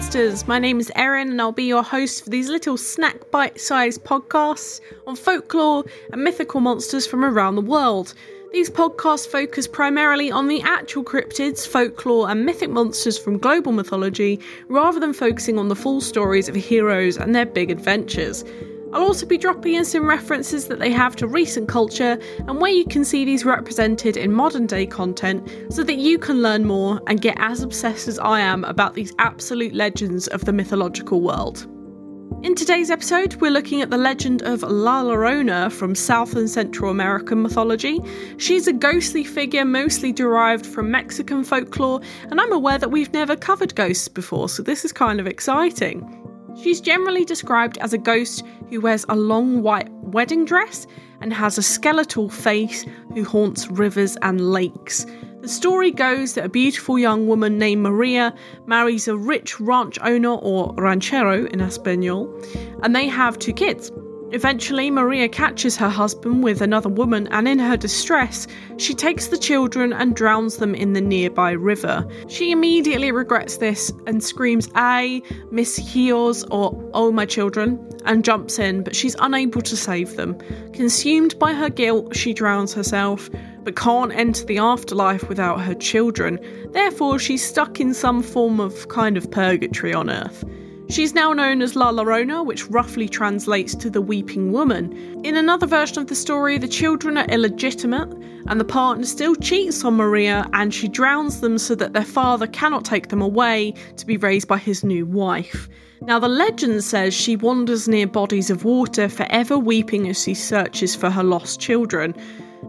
Monsters. My name is Erin, and I'll be your host for these little snack bite sized podcasts on folklore and mythical monsters from around the world. These podcasts focus primarily on the actual cryptids, folklore, and mythic monsters from global mythology, rather than focusing on the full stories of heroes and their big adventures. I'll also be dropping in some references that they have to recent culture and where you can see these represented in modern day content so that you can learn more and get as obsessed as I am about these absolute legends of the mythological world. In today's episode, we're looking at the legend of La Llorona from South and Central American mythology. She's a ghostly figure mostly derived from Mexican folklore, and I'm aware that we've never covered ghosts before, so this is kind of exciting. She's generally described as a ghost who wears a long white wedding dress and has a skeletal face who haunts rivers and lakes. The story goes that a beautiful young woman named Maria marries a rich ranch owner or ranchero in Espanol, and they have two kids. Eventually, Maria catches her husband with another woman, and in her distress, she takes the children and drowns them in the nearby river. She immediately regrets this and screams, Ay, Miss Heels, or Oh, my children, and jumps in, but she's unable to save them. Consumed by her guilt, she drowns herself, but can't enter the afterlife without her children. Therefore, she's stuck in some form of kind of purgatory on Earth. She's now known as La Llorona, which roughly translates to the weeping woman. In another version of the story, the children are illegitimate, and the partner still cheats on Maria and she drowns them so that their father cannot take them away to be raised by his new wife. Now, the legend says she wanders near bodies of water, forever weeping as she searches for her lost children.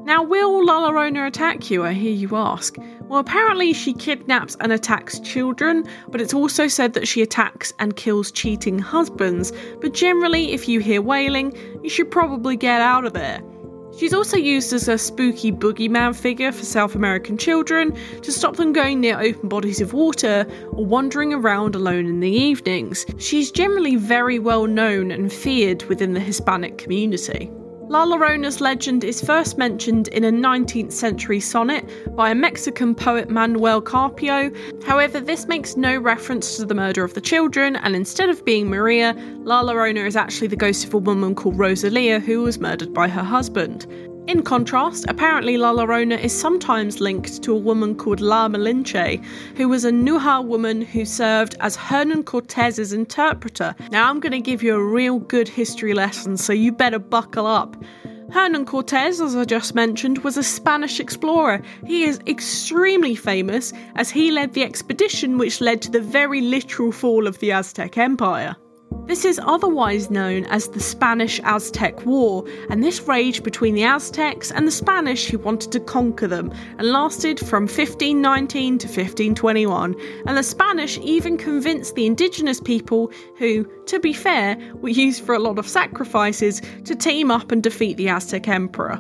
Now, will La Llorona attack you? I hear you ask. Well, apparently she kidnaps and attacks children, but it's also said that she attacks and kills cheating husbands. But generally, if you hear wailing, you should probably get out of there. She's also used as a spooky boogeyman figure for South American children to stop them going near open bodies of water or wandering around alone in the evenings. She's generally very well known and feared within the Hispanic community. La Llorona's legend is first mentioned in a 19th century sonnet by a Mexican poet Manuel Carpio. However, this makes no reference to the murder of the children, and instead of being Maria, La Llorona is actually the ghost of a woman called Rosalia who was murdered by her husband. In contrast, apparently La Llorona is sometimes linked to a woman called La Malinche, who was a Nahua woman who served as Hernan Cortez's interpreter. Now, I'm going to give you a real good history lesson, so you better buckle up. Hernan Cortez, as I just mentioned, was a Spanish explorer. He is extremely famous as he led the expedition which led to the very literal fall of the Aztec Empire. This is otherwise known as the Spanish Aztec War, and this raged between the Aztecs and the Spanish who wanted to conquer them and lasted from 1519 to 1521. And the Spanish even convinced the indigenous people, who, to be fair, were used for a lot of sacrifices, to team up and defeat the Aztec emperor.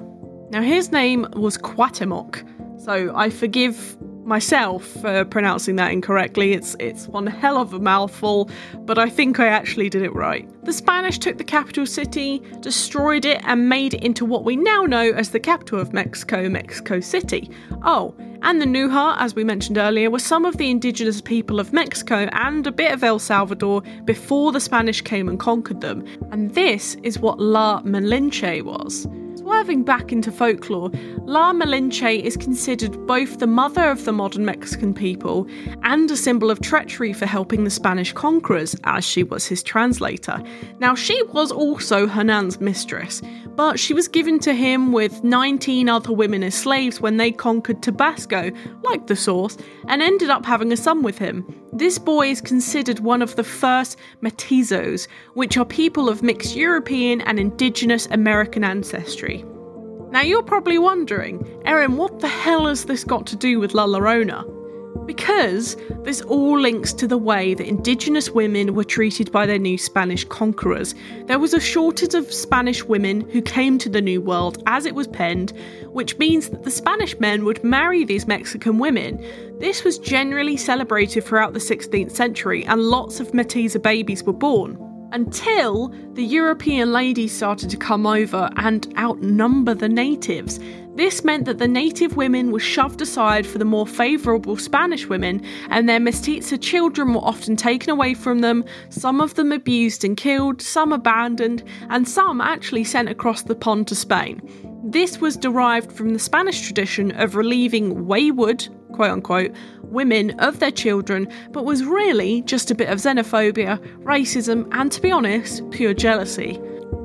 Now, his name was Cuauhtemoc, so I forgive myself for pronouncing that incorrectly. It's it's one hell of a mouthful, but I think I actually did it right. The Spanish took the capital city, destroyed it, and made it into what we now know as the capital of Mexico, Mexico City. Oh, and the Nahua, as we mentioned earlier, were some of the indigenous people of Mexico and a bit of El Salvador before the Spanish came and conquered them. And this is what La Malinche was. Swerving back into folklore, La Malinche is considered both the mother of the modern Mexican people and a symbol of treachery for helping the Spanish conquerors, as she was his translator. Now, she was also Hernan's mistress, but she was given to him with 19 other women as slaves when they conquered Tabasco, like the source, and ended up having a son with him. This boy is considered one of the first mestizos, which are people of mixed European and indigenous American ancestry. Now you're probably wondering, Erin, what the hell has this got to do with La Llorona? Because this all links to the way that indigenous women were treated by their new Spanish conquerors. There was a shortage of Spanish women who came to the New World as it was penned, which means that the Spanish men would marry these Mexican women. This was generally celebrated throughout the 16th century, and lots of Mestiza babies were born until the European ladies started to come over and outnumber the natives. This meant that the native women were shoved aside for the more favourable Spanish women, and their mestiza children were often taken away from them, some of them abused and killed, some abandoned, and some actually sent across the pond to Spain. This was derived from the Spanish tradition of relieving wayward, quote unquote, women of their children, but was really just a bit of xenophobia, racism, and to be honest, pure jealousy.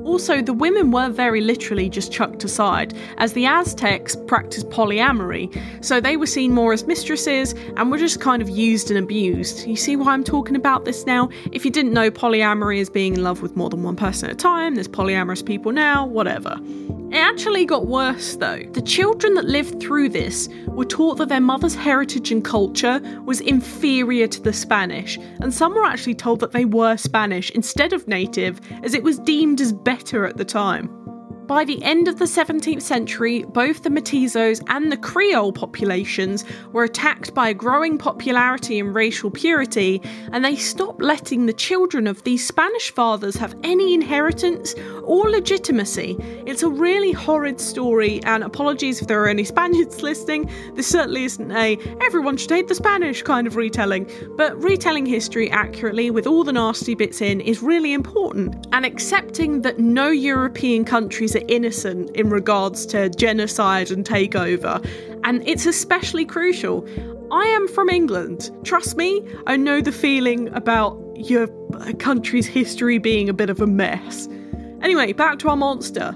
Also, the women were very literally just chucked aside, as the Aztecs practiced polyamory, so they were seen more as mistresses and were just kind of used and abused. You see why I'm talking about this now? If you didn't know, polyamory is being in love with more than one person at a time, there's polyamorous people now, whatever. It actually got worse though. The children that lived through this were taught that their mother's heritage and culture was inferior to the Spanish, and some were actually told that they were Spanish instead of native, as it was deemed as better at the time. By the end of the 17th century, both the Mestizos and the Creole populations were attacked by a growing popularity in racial purity, and they stopped letting the children of these Spanish fathers have any inheritance or legitimacy. It's a really horrid story, and apologies if there are any Spaniards listening. This certainly isn't a everyone should hate the Spanish kind of retelling, but retelling history accurately with all the nasty bits in is really important, and accepting that no European countries are innocent in regards to genocide and takeover, and it's especially crucial. I am from England. Trust me, I know the feeling about your country's history being a bit of a mess. Anyway, back to our monster.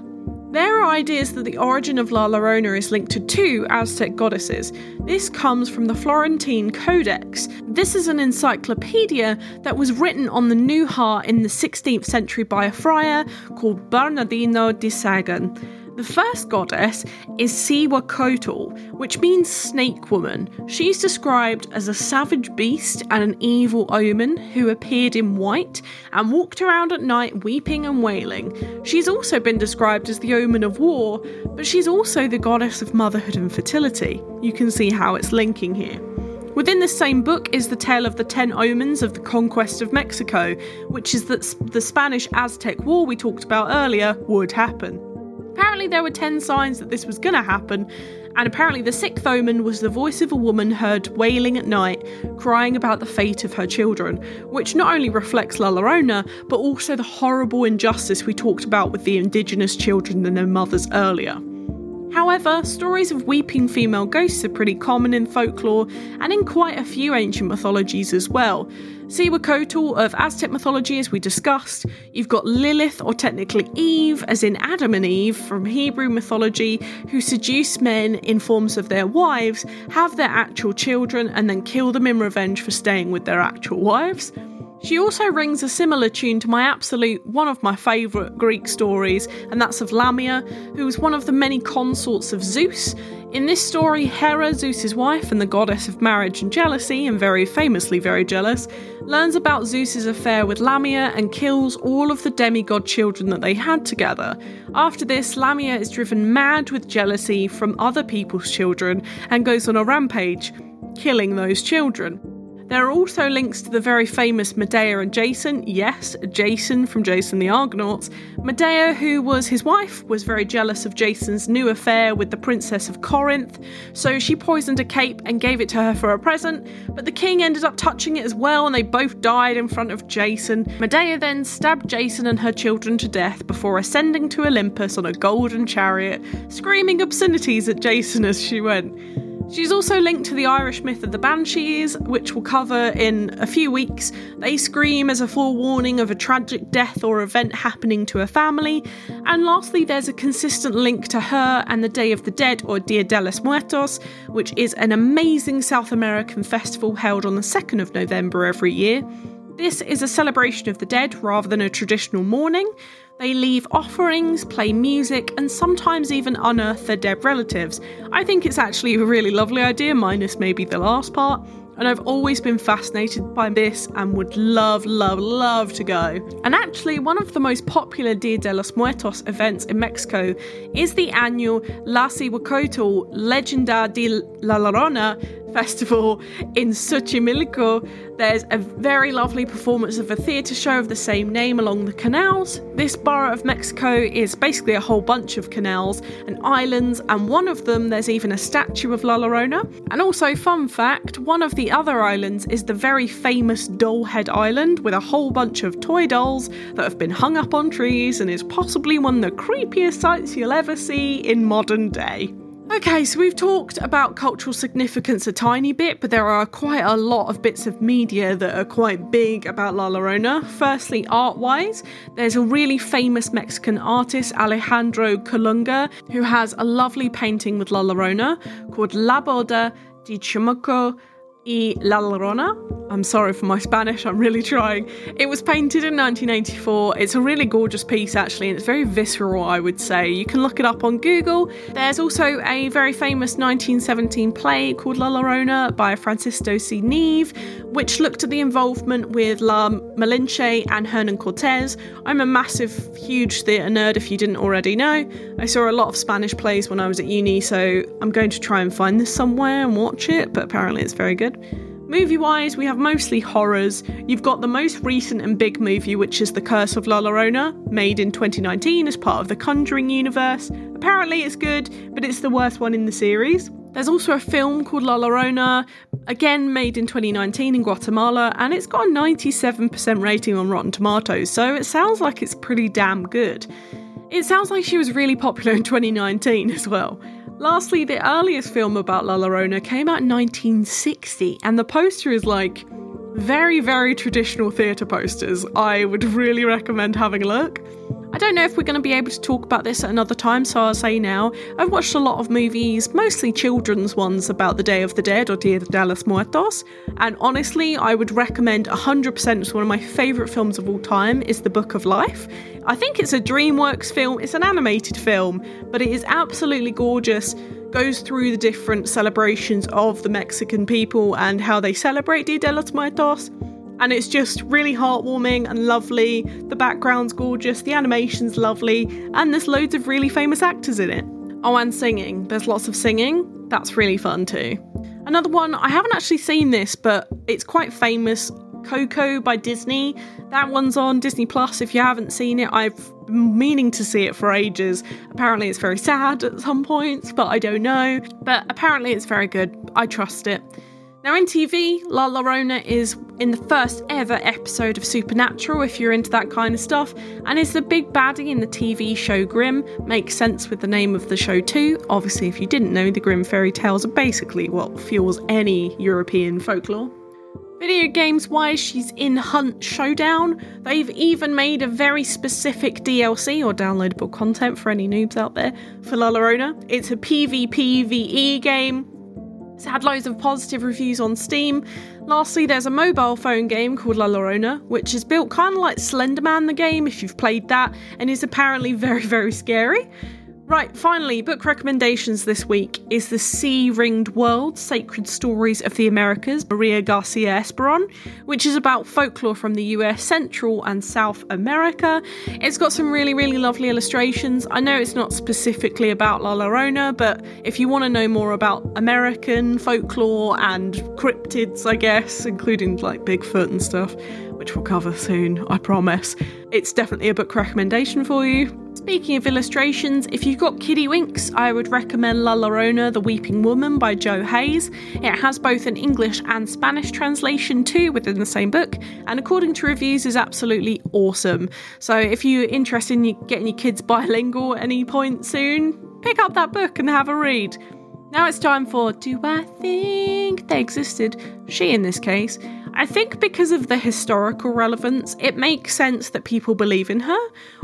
There are ideas that the origin of La Llorona is linked to two Aztec goddesses. This comes from the Florentine Codex. This is an encyclopedia that was written on the Nujar in the 16th century by a friar called Bernardino de Sahagún. The first goddess is Cihuacoatl, which means snake woman. She's described as a savage beast and an evil omen who appeared in white and walked around at night weeping and wailing. She's also been described as the omen of war, but she's also the goddess of motherhood and fertility. You can see how it's linking here. Within the same book is the tale of the Ten Omens of the Conquest of Mexico, which is that the Spanish Aztec War we talked about earlier would happen. Apparently, there were 10 signs that this was going to happen, and apparently, the sixth omen was the voice of a woman heard wailing at night, crying about the fate of her children, which not only reflects La Llorona, but also the horrible injustice we talked about with the indigenous children and their mothers earlier. However, stories of weeping female ghosts are pretty common in folklore and in quite a few ancient mythologies as well. Cihuacoatl of Aztec mythology, as we discussed. You've got Lilith, or technically Eve, as in Adam and Eve from Hebrew mythology, who seduce men in forms of their wives, have their actual children, and then kill them in revenge for staying with their actual wives. She also rings a similar tune to my absolute one of my favourite Greek stories, and that's of Lamia, who was one of the many consorts of Zeus. In this story, Hera, Zeus's wife and the goddess of marriage and jealousy, and very famously very jealous, learns about Zeus's affair with Lamia and kills all of the demigod children that they had together. After this, Lamia is driven mad with jealousy from other people's children and goes on a rampage, killing those children. There are also links to the very famous Medea and Jason. Yes, Jason from Jason the Argonauts. Medea, who was his wife, was very jealous of Jason's new affair with the Princess of Corinth, so she poisoned a cape and gave it to her for a present. But the king ended up touching it as well, and they both died in front of Jason. Medea then stabbed Jason and her children to death before ascending to Olympus on a golden chariot, screaming obscenities at Jason as she went. She's also linked to the Irish myth of the Banshees, which we'll cover in a few weeks. They scream as a forewarning of a tragic death or event happening to a family. And lastly, there's a consistent link to her and the Day of the Dead, or Dia de los Muertos, which is an amazing South American festival held on the 2nd of November every year. This is a celebration of the dead rather than a traditional mourning. They leave offerings, play music, and sometimes even unearth their dead relatives. I think it's actually a really lovely idea, minus maybe the last part. And I've always been fascinated by this and would love, love, love to go. And actually, one of the most popular Dia de los Muertos events in Mexico is the annual La Cihuacoatl Legenda de la Llorona Festival in Xochimilco, there's a very lovely performance of a theatre show of the same name along the canals. This borough of Mexico is basically a whole bunch of canals and islands, and one of them there's even a statue of La Llorona. And also, fun fact one of the other islands is the very famous Dollhead Island with a whole bunch of toy dolls that have been hung up on trees and is possibly one of the creepiest sights you'll ever see in modern day. Okay, so we've talked about cultural significance a tiny bit, but there are quite a lot of bits of media that are quite big about La Llorona. Firstly, art wise, there's a really famous Mexican artist, Alejandro Colunga, who has a lovely painting with La Llorona called La Boda de Chamuco y La Llorona. I'm sorry for my Spanish, I'm really trying. It was painted in 1984. It's a really gorgeous piece, actually, and it's very visceral, I would say. You can look it up on Google. There's also a very famous 1917 play called La Llorona by Francisco C. Neve, which looked at the involvement with La Malinche and Hernan Cortez. I'm a massive, huge theatre nerd, if you didn't already know. I saw a lot of Spanish plays when I was at uni, so I'm going to try and find this somewhere and watch it, but apparently it's very good. Movie wise, we have mostly horrors. You've got the most recent and big movie, which is The Curse of La Llorona, made in 2019 as part of the Conjuring universe. Apparently, it's good, but it's the worst one in the series. There's also a film called La Llorona, again made in 2019 in Guatemala, and it's got a 97% rating on Rotten Tomatoes, so it sounds like it's pretty damn good. It sounds like she was really popular in 2019 as well. Lastly, the earliest film about La Llorona came out in 1960, and the poster is like very, very traditional theatre posters. I would really recommend having a look. I don't know if we're going to be able to talk about this at another time, so I'll say now. I've watched a lot of movies, mostly children's ones about the Day of the Dead or Dia de los Muertos, and honestly, I would recommend 100% it's one of my favourite films of all time is The Book of Life. I think it's a DreamWorks film, it's an animated film, but it is absolutely gorgeous goes through the different celebrations of the Mexican people and how they celebrate Dia de los Muertos and it's just really heartwarming and lovely. The background's gorgeous, the animation's lovely, and there's loads of really famous actors in it. Oh, and singing. There's lots of singing. That's really fun too. Another one, I haven't actually seen this, but it's quite famous. Coco by Disney. That one's on Disney Plus. If you haven't seen it, I've been meaning to see it for ages. Apparently, it's very sad at some points, but I don't know. But apparently, it's very good. I trust it. Now, in TV, La Llorona is in the first ever episode of Supernatural, if you're into that kind of stuff, and is the big baddie in the TV show Grimm. Makes sense with the name of the show, too. Obviously, if you didn't know, the Grimm fairy tales are basically what fuels any European folklore. Video games wise, she's in Hunt Showdown. They've even made a very specific DLC or downloadable content for any noobs out there for La Llorona. It's a PvPvE game it's had loads of positive reviews on Steam. Lastly, there's a mobile phone game called La Llorona, which is built kind of like Slenderman the game, if you've played that, and is apparently very, very scary. Right, finally, book recommendations this week is The Sea Ringed World Sacred Stories of the Americas, Maria Garcia Esperon, which is about folklore from the US, Central and South America. It's got some really, really lovely illustrations. I know it's not specifically about La Llorona, but if you want to know more about American folklore and cryptids, I guess, including like Bigfoot and stuff, which we'll cover soon, I promise, it's definitely a book recommendation for you. Speaking of illustrations, if you've got kiddie winks, I would recommend La Llorona, The Weeping Woman by Joe Hayes. It has both an English and Spanish translation too within the same book, and according to reviews, is absolutely awesome. So if you're interested in getting your kids bilingual at any point soon, pick up that book and have a read. Now it's time for Do I Think They Existed? She, in this case. I think because of the historical relevance, it makes sense that people believe in her.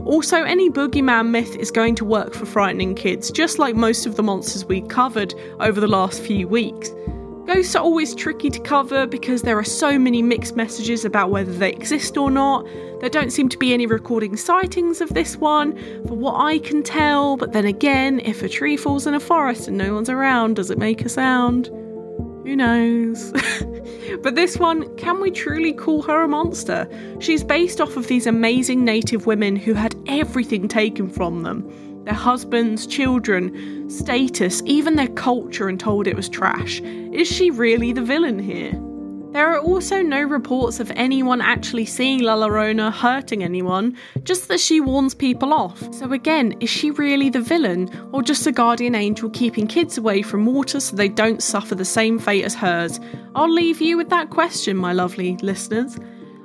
Also, any boogeyman myth is going to work for frightening kids, just like most of the monsters we covered over the last few weeks. Ghosts are always tricky to cover because there are so many mixed messages about whether they exist or not. There don't seem to be any recording sightings of this one, for what I can tell, but then again, if a tree falls in a forest and no one's around, does it make a sound? Who knows? but this one, can we truly call her a monster? She's based off of these amazing native women who had everything taken from them. their husbands, children, status, even their culture, and told it was trash. Is she really the villain here? There are also no reports of anyone actually seeing La Llorona hurting anyone, just that she warns people off. So, again, is she really the villain, or just a guardian angel keeping kids away from water so they don't suffer the same fate as hers? I'll leave you with that question, my lovely listeners.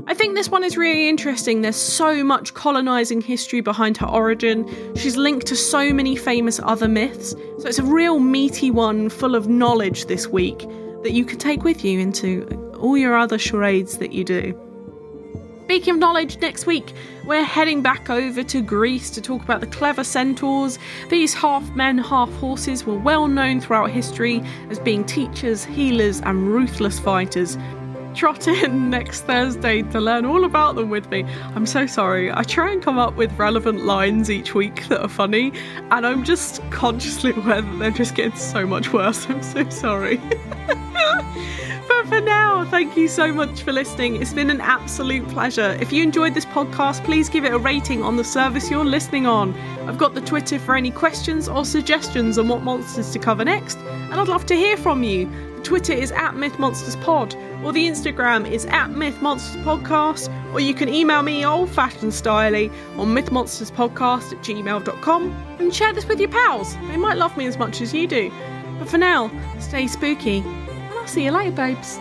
I think this one is really interesting. There's so much colonising history behind her origin. She's linked to so many famous other myths. So it's a real meaty one full of knowledge this week that you can take with you into all your other charades that you do. Speaking of knowledge, next week we're heading back over to Greece to talk about the clever centaurs. These half men, half horses were well known throughout history as being teachers, healers, and ruthless fighters. Trot in next Thursday to learn all about them with me. I'm so sorry. I try and come up with relevant lines each week that are funny, and I'm just consciously aware that they're just getting so much worse. I'm so sorry. for now, thank you so much for listening. It's been an absolute pleasure. If you enjoyed this podcast, please give it a rating on the service you're listening on. I've got the Twitter for any questions or suggestions on what monsters to cover next, and I'd love to hear from you. The Twitter is at MythMonstersPod, or the Instagram is at MythMonstersPodcast, or you can email me old fashioned styly on MythMonstersPodcast at gmail.com and share this with your pals. They might love me as much as you do. But for now, stay spooky I'll see you later, babes.